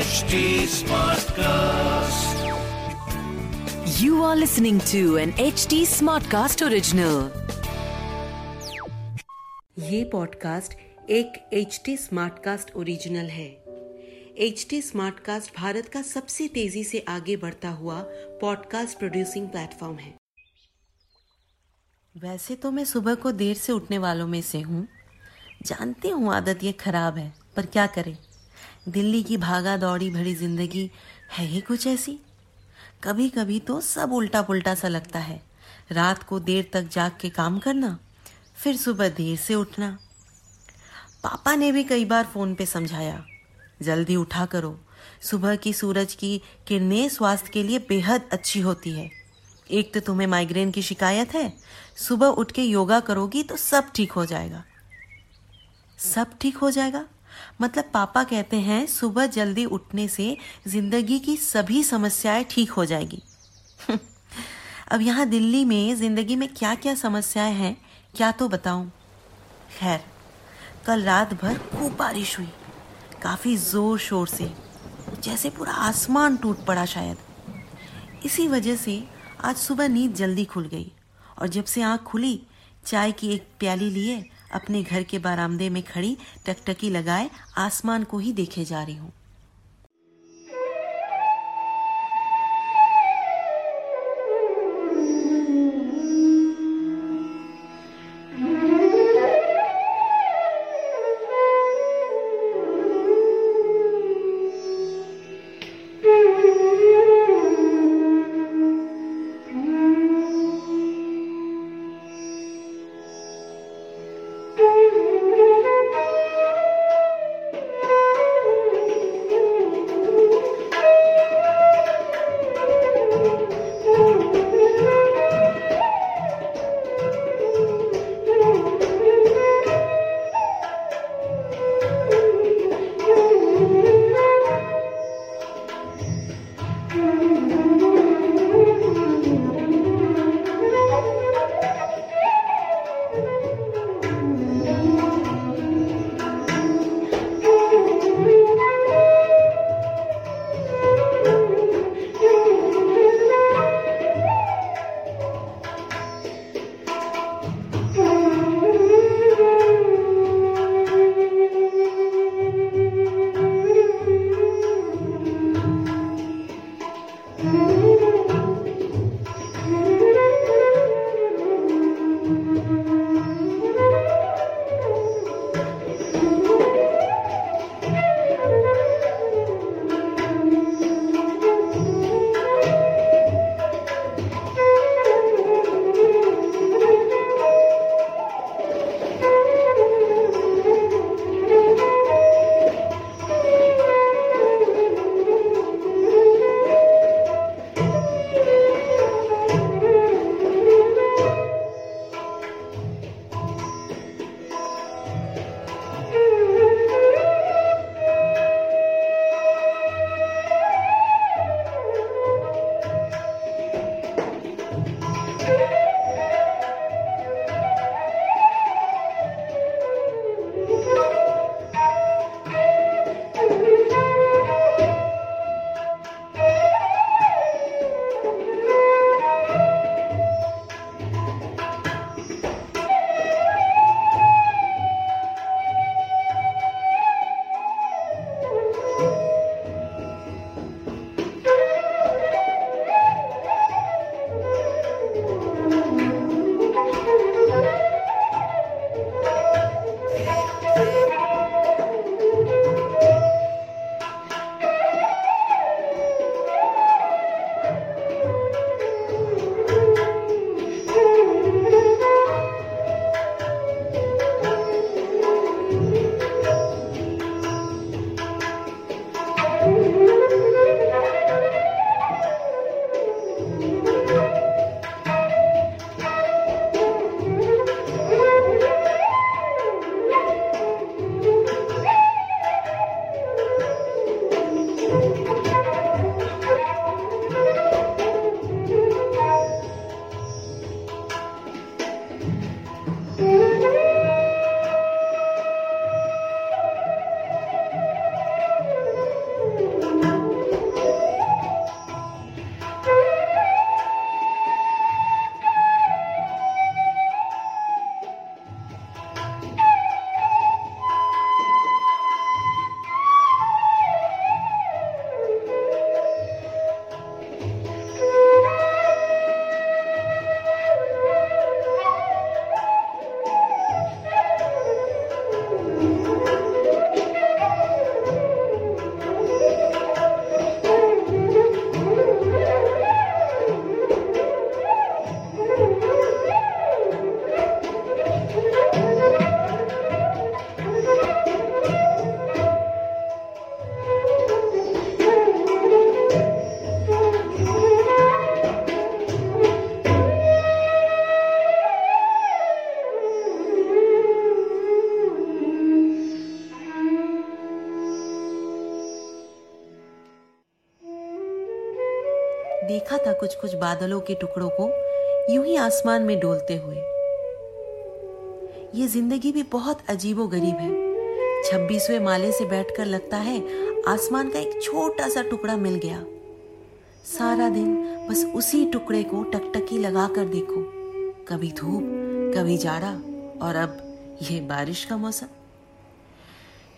HD Smartcast. You are listening to an HD Smartcast original. ये podcast एक H T smartcast original है H T smartcast Bharat का सबसे तेज़ी से आगे बढ़ता हुआ पॉडकास्ट प्रोड्यूसिंग प्लेटफॉर्म है वैसे तो मैं सुबह को देर से उठने वालों में से हूँ जानती हूँ आदत ये खराब है पर क्या करें दिल्ली की भागा दौड़ी भरी ज़िंदगी है ही कुछ ऐसी? कभी कभी तो सब उल्टा पुल्टा सा लगता है। रात को देर तक जाग के काम करना, फिर सुबह देर से उठना। पापा ने भी कई बार फ़ोन पे समझाया, जल्दी उठा करो। सुबह की सूरज की किरणें स्वास्थ्य के लिए बेहद अच्छी होती है। एक तो तुम्हें माइग्रेन की शिकायत है, सुबह उठ के योगा करोगी तो सब ठीक हो जाएगा। सब ठीक हो जाएगा? मतलब पापा कहते हैं, सुबह जल्दी उठने से ज़िंदगी की सभी समस्याएँ ठीक हो जाएगी। अब यहाँ दिल्ली में ज़िंदगी में क्या क्या समस्याएँ हैं, क्या तो बताऊँ। खैर, कल रात भर खूब बारिश हुई। काफ़ी ज़ोर शोर से, जैसे पूरा आसमान टूट पड़ा शायद। इसी वजह से आज सुबह नींद जल्दी खुल गई और जब से आँख खुली, चाय की एक प्याली लिए अपने घर के बारामदे में खड़ी टकटकी लगाए, आसमान को ही देखे जा रही हूँ। देखा था कुछ कुछ बादलों के टुकड़ों को यूँ ही आसमान में डोलते हुए। ये ज़िंदगी भी बहुत अजीबो गरीब है। छब्बीसवें माले से बैठकर लगता है आसमान का एक छोटा सा टुकड़ा मिल गया। सारा दिन बस उसी टुकड़े को टकटकी लगा कर देखो। कभी धूप, कभी जाड़ा, और अब यह बारिश का मौसम।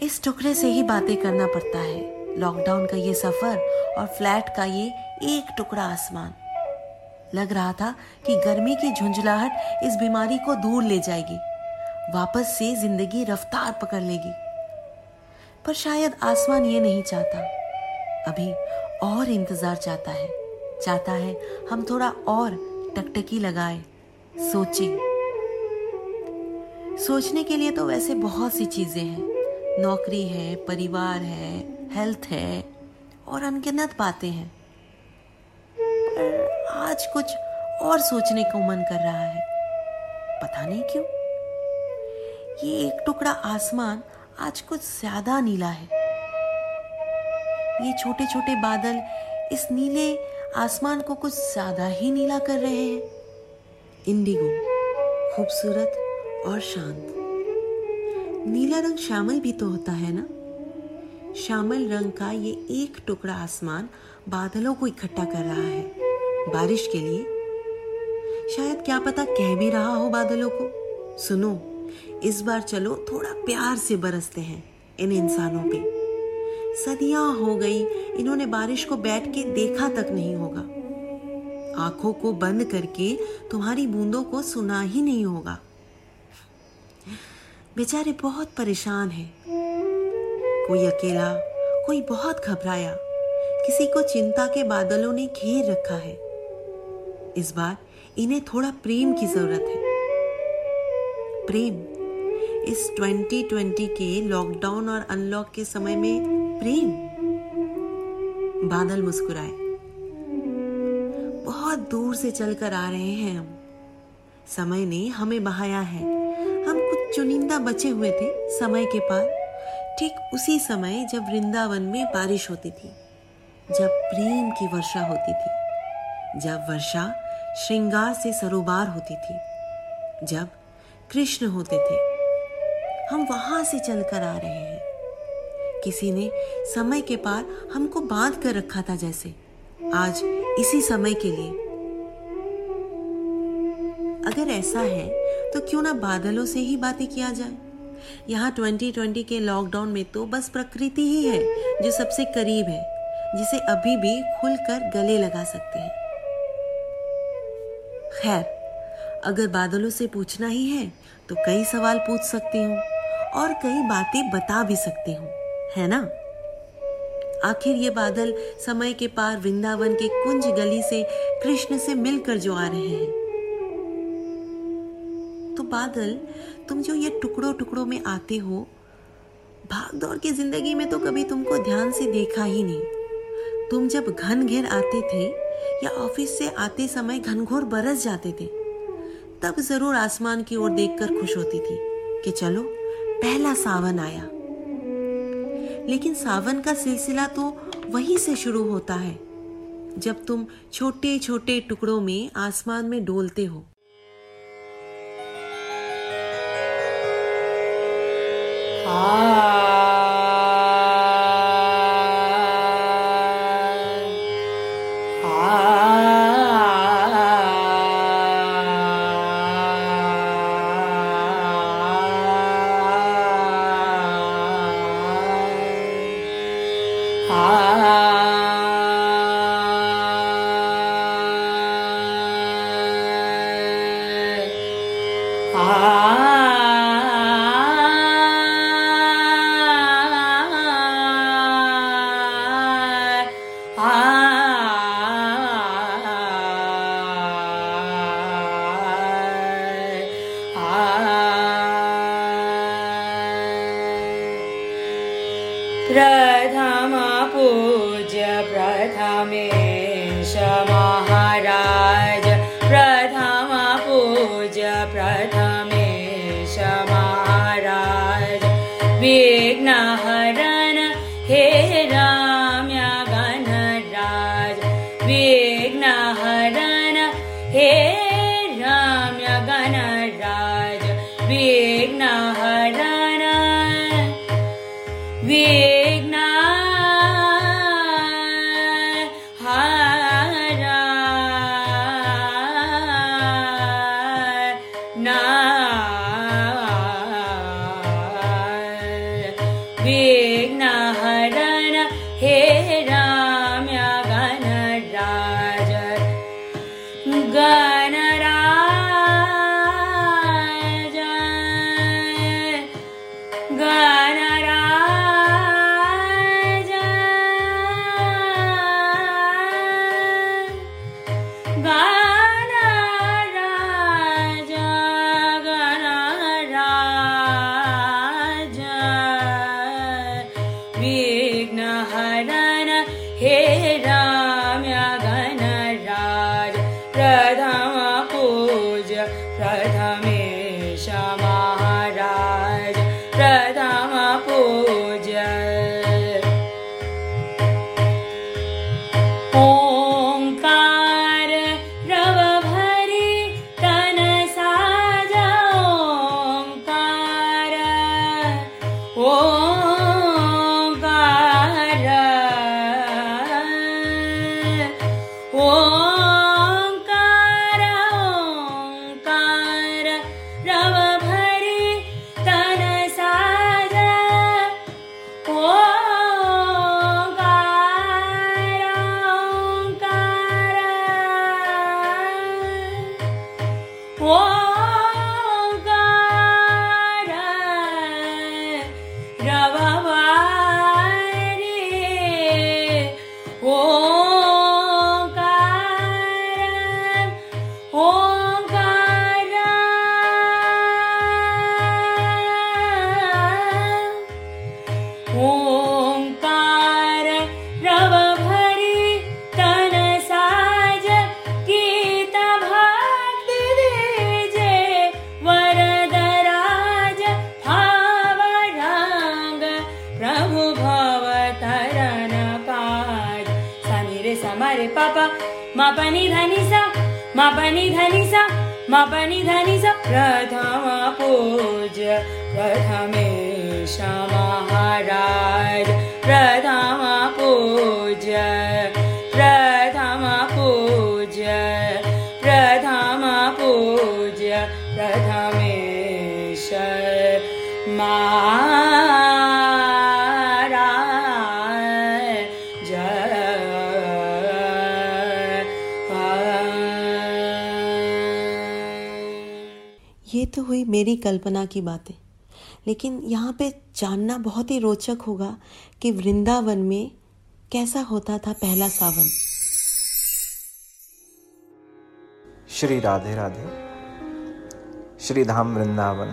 इस टुकड़े से ही बातें करना पड़ता है। लॉकडाउन का ये सफ़र और फ्लैट का ये एक टुकड़ा आसमान। लग रहा था कि गर्मी की झुंझलाहट इस बीमारी को दूर ले जाएगी, वापस से ज़िंदगी रफ्तार पकड़ लेगी। पर शायद आसमान ये नहीं चाहता। अभी और इंतज़ार चाहता है। चाहता है हम थोड़ा और टकटकी लगाए, सोचें। सोचने के लिए तो वैसे बहुत सी चीज़ें हैं। नौकरी है, परिवार है हेल्थ है और अनगिनत बातें हैं। पर आज कुछ और सोचने को मन कर रहा है। पता नहीं क्यों? ये एक टुकड़ा आसमान आज कुछ ज़्यादा नीला है। ये छोटे छोटे बादल इस नीले आसमान को कुछ ज़्यादा ही नीला कर रहे हैं। इंडिगो, खूबसूरत और शांत। नीला रंग श्यामल भी तो होता है ना? श्यामल रंग का ये एक टुकड़ा आसमान बादलों को इकट्ठा कर रहा है। बारिश के लिए। शायद क्या पता कह भी रहा हो बादलों को। सुनो, इस बार चलो थोड़ा प्यार से बरसते हैं इन इंसानों पे। सदियाँ हो गई, इन्होंने बारिश को बैठ के देखा तक नहीं होगा। आँखों को बंद करके तुम्हारी बूंदों को सुना ही नहीं होगा। बेचारे बहुत परेशान हैं। कोई अकेला, कोई बहुत घबराया। किसी को चिंता के बादलों ने घेर रखा है। इस बार इन्हें थोड़ा प्रेम की ज़रूरत है। प्रेम। इस 2020 के लॉकडाउन और अनलॉक के समय में प्रेम। बादल मुस्कुराए। बहुत दूर से चलकर आ रहे हैं हम। समय ने हमें बहाया है। हम कुछ चुनिंदा बचे हुए थे समय के पार। ठीक उसी समय जब वृंदावन में बारिश होती थी, जब प्रेम की वर्षा होती थी, जब वर्षा श्रृंगार से सरोबार होती थी, जब कृष्ण होते थे, हम वहाँ से चलकर आ रहे हैं। किसी ने समय के पार हमको बाँध कर रखा था जैसे। आज इसी समय के लिए। अगर ऐसा है तो क्यों ना बादलों से ही बातें किया जाए? यहाँ 2020 के लॉकडाउन में तो बस प्रकृति ही है, जो सबसे करीब है, जिसे अभी भी खुलकर गले लगा सकते हैं। खैर, अगर बादलों से पूछना ही है तो कई सवाल पूछ सकती हूँ, और कई बातें बता भी सकती हूँ, है ना? आखिर ये बादल समय के पार वृंदावन के कुंज गली से कृष्ण से मिलकर जो आ रहे हैं। तो बादल तुम जो ये टुकड़ों टुकड़ों में आते हो भाग दौड़ की ज़िंदगी में तो कभी तुमको ध्यान से देखा ही नहीं। तुम जब घन घेर आते थे या ऑफ़िस से आते समय घनघोर बरस जाते थे, तब ज़रूर आसमान की ओर देखकर खुश होती थी कि चलो, पहला सावन आया। लेकिन सावन का सिलसिला तो वहीं से शुरू होता है, जब तुम छोटे छोटे टुकड़ों में आसमान में डोलते हो। Ah! प्रथम पूज्य प्रथमेश महाराज प्रथम धनी सा मापनी धनी सा मापनी धनी सा प्रथम पूज्य प्रथमेश महाराज प्रथम पूज्य प्रथम पूज्य प्रथम पूज्य प्रथमेश महाराज तो हुई मेरी कल्पना की बातें। लेकिन यहाँ पे जानना बहुत ही रोचक होगा कि वृंदावन में कैसा होता था पहला सावन। श्री राधे राधे। श्री धाम वृंदावन,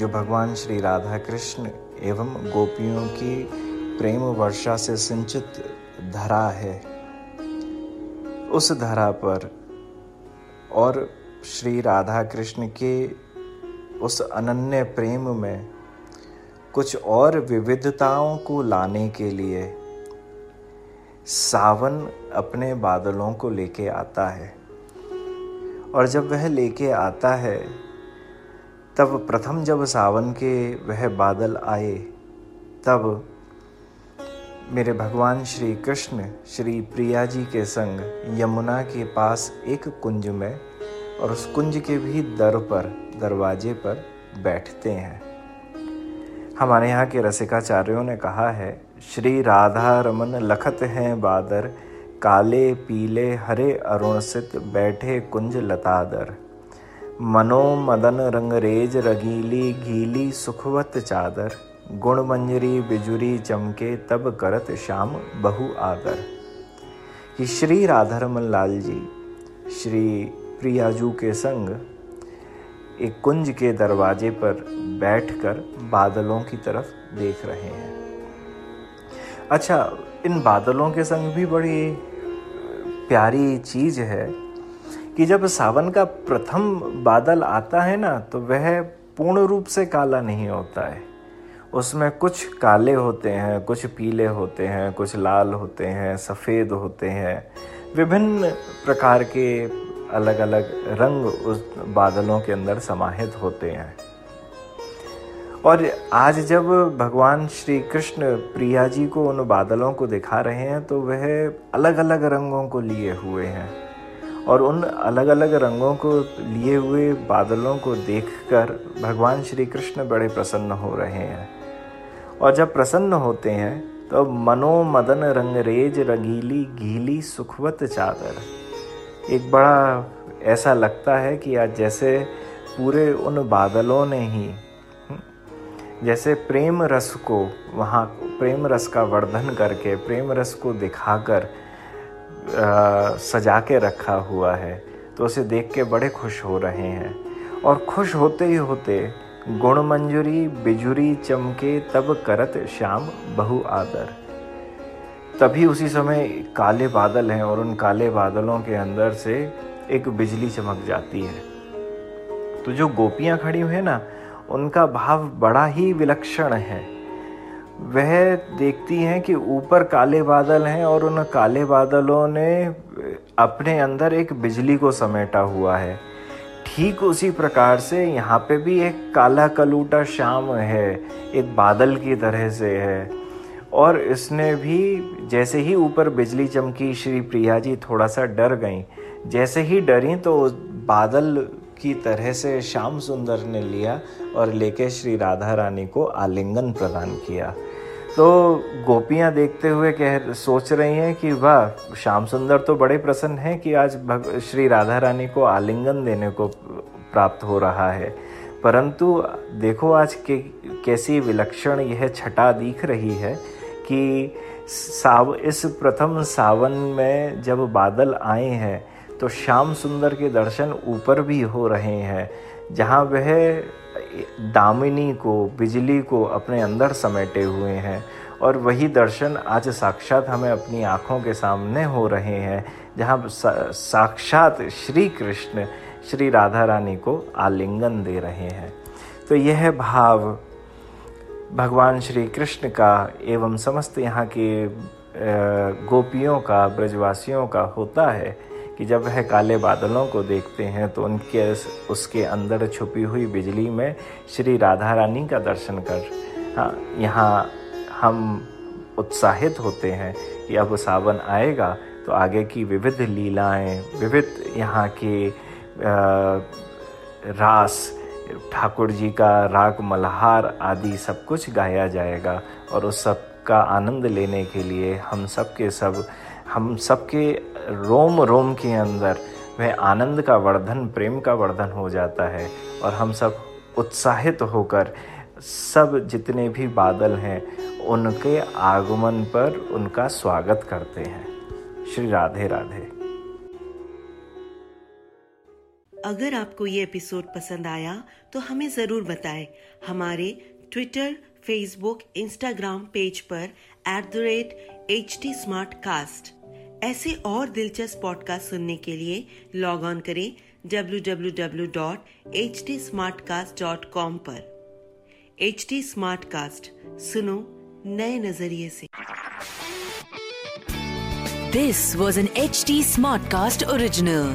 जो भगवान श्री राधा कृष्ण एवं गोपियों की प्रेम वर्षा से सिंचित धरा है, उस धरा पर और श्री राधा कृष्ण के उस अनन्य प्रेम में कुछ और विविधताओं को लाने के लिए सावन अपने बादलों को लेके आता है। और जब वह लेके आता है, तब प्रथम जब सावन के वह बादल आए, तब मेरे भगवान श्री कृष्ण, श्री प्रिया जी के संग यमुना के पास एक कुंज में और उस कुंज के भी दर पर, दरवाजे पर बैठते हैं। हमारे यहाँ के रसिकाचार्यों ने कहा है, श्री राधा रमन लखत हैं बादर, काले, पीले, हरे अरुण सित बैठे कुंज लतादर। मनो मदन रंगरेज रगीली घीली सुखवत चादर, गुण मंजरी बिजुरी चमके तब करत श्याम बहु आदर। कि श्री राधारमन लाल जी, श्री प्रियाजू के संग एक कुंज के दरवाजे पर बैठकर बादलों की तरफ़ देख रहे हैं। अच्छा इन बादलों के संग भी बड़ी प्यारी चीज़ है कि जब सावन का प्रथम बादल आता है ना तो वह पूर्ण रूप से काला नहीं होता है। उसमें कुछ काले होते हैं, कुछ पीले होते हैं, कुछ लाल होते हैं, सफ़ेद होते हैं। विभिन्न प्रकार के अलग अलग रंग उस बादलों के अंदर समाहित होते हैं। और आज जब भगवान श्री कृष्ण प्रिया जी को उन बादलों को दिखा रहे हैं तो वह अलग अलग रंगों को लिए हुए हैं। और उन अलग अलग रंगों को लिए हुए बादलों को देखकर भगवान श्री कृष्ण बड़े प्रसन्न हो रहे हैं। और जब प्रसन्न होते हैं तो मनोमदन रंगरेज रंगीली गीली सुखवत चादर एक बड़ा ऐसा लगता है कि आज जैसे पूरे उन बादलों ने ही हम्म, जैसे प्रेम रस को वहाँ प्रेम रस का वर्धन करके प्रेम रस को दिखाकर सजा के रखा हुआ है तो उसे देख के बड़े खुश हो रहे हैं। और खुश होते ही होते गुण मंजूरी बिजुरी चमके तब करत श्याम बहु आदर तभी उसी समय काले बादल हैं और उन काले बादलों के अंदर से एक बिजली चमक जाती है। तो जो गोपियाँ खड़ी हुई है ना, उनका भाव बड़ा ही विलक्षण है। वह देखती हैं कि ऊपर काले बादल हैं और उन काले बादलों ने अपने अंदर एक बिजली को समेटा हुआ है। ठीक उसी प्रकार से यहाँ पे भी एक काला कलूटा शाम है, एक बादल की तरह से है। और इसने भी जैसे ही ऊपर बिजली चमकी श्री प्रिया जी थोड़ा सा डर गई। जैसे ही डरी तो बादल की तरह से श्याम सुंदर ने लिया और लेके श्री राधा रानी को आलिंगन प्रदान किया। तो गोपियाँ देखते हुए कह सोच रही हैं कि वाह श्याम सुंदर तो बड़े प्रसन्न हैं कि आज भग, श्री राधा रानी को आलिंगन देने को प्राप्त हो रहा है। परंतु देखो आज के कैसी विलक्षण यह छटा दिख रही है। कि साव, इस प्रथम सावन में जब बादल आए हैं तो श्याम सुंदर के दर्शन ऊपर भी हो रहे हैं, जहाँ वह दामिनी को, बिजली को अपने अंदर समेटे हुए हैं, और वही दर्शन आज साक्षात हमें अपनी आँखों के सामने हो रहे हैं, जहाँ साक्षात श्री कृष्ण, श्री राधा रानी को आलिंगन दे रहे हैं। तो यह भाव भगवान श्री कृष्ण का एवं समस्त यहाँ के गोपियों का, ब्रजवासियों का होता है कि जब वह काले बादलों को देखते हैं तो उनके, उसके अंदर छुपी हुई बिजली में श्री राधा रानी का दर्शन कर हाँ यहाँ हम उत्साहित होते हैं कि अब सावन आएगा तो आगे की विविध लीलाएँ, विविध यहाँ के रास ठाकुर जी का राग, मल्हार आदि सब कुछ गाया जाएगा और उस सब का आनंद लेने के लिए हम सब के सब, हम सबके रोम रोम के अंदर वह आनंद का वर्धन, प्रेम का वर्धन हो जाता है और हम सब उत्साहित होकर सब जितने भी बादल हैं, उनके आगमन पर उनका स्वागत करते हैं। श्री राधे राधे। अगर आपको ये एपिसोड पसंद आया तो हमें ज़रूर बताएँ। हमारे ट्विटर फेसबुक इंस्टाग्राम पेज पर at the rate H T ऐसे और दिलचस्प पॉडकास्ट सुनने के लिए लॉग ऑन करें www.htsmartcast.com पर। एच टी सुनो नए नज़रिए से। This was an H T smart cast original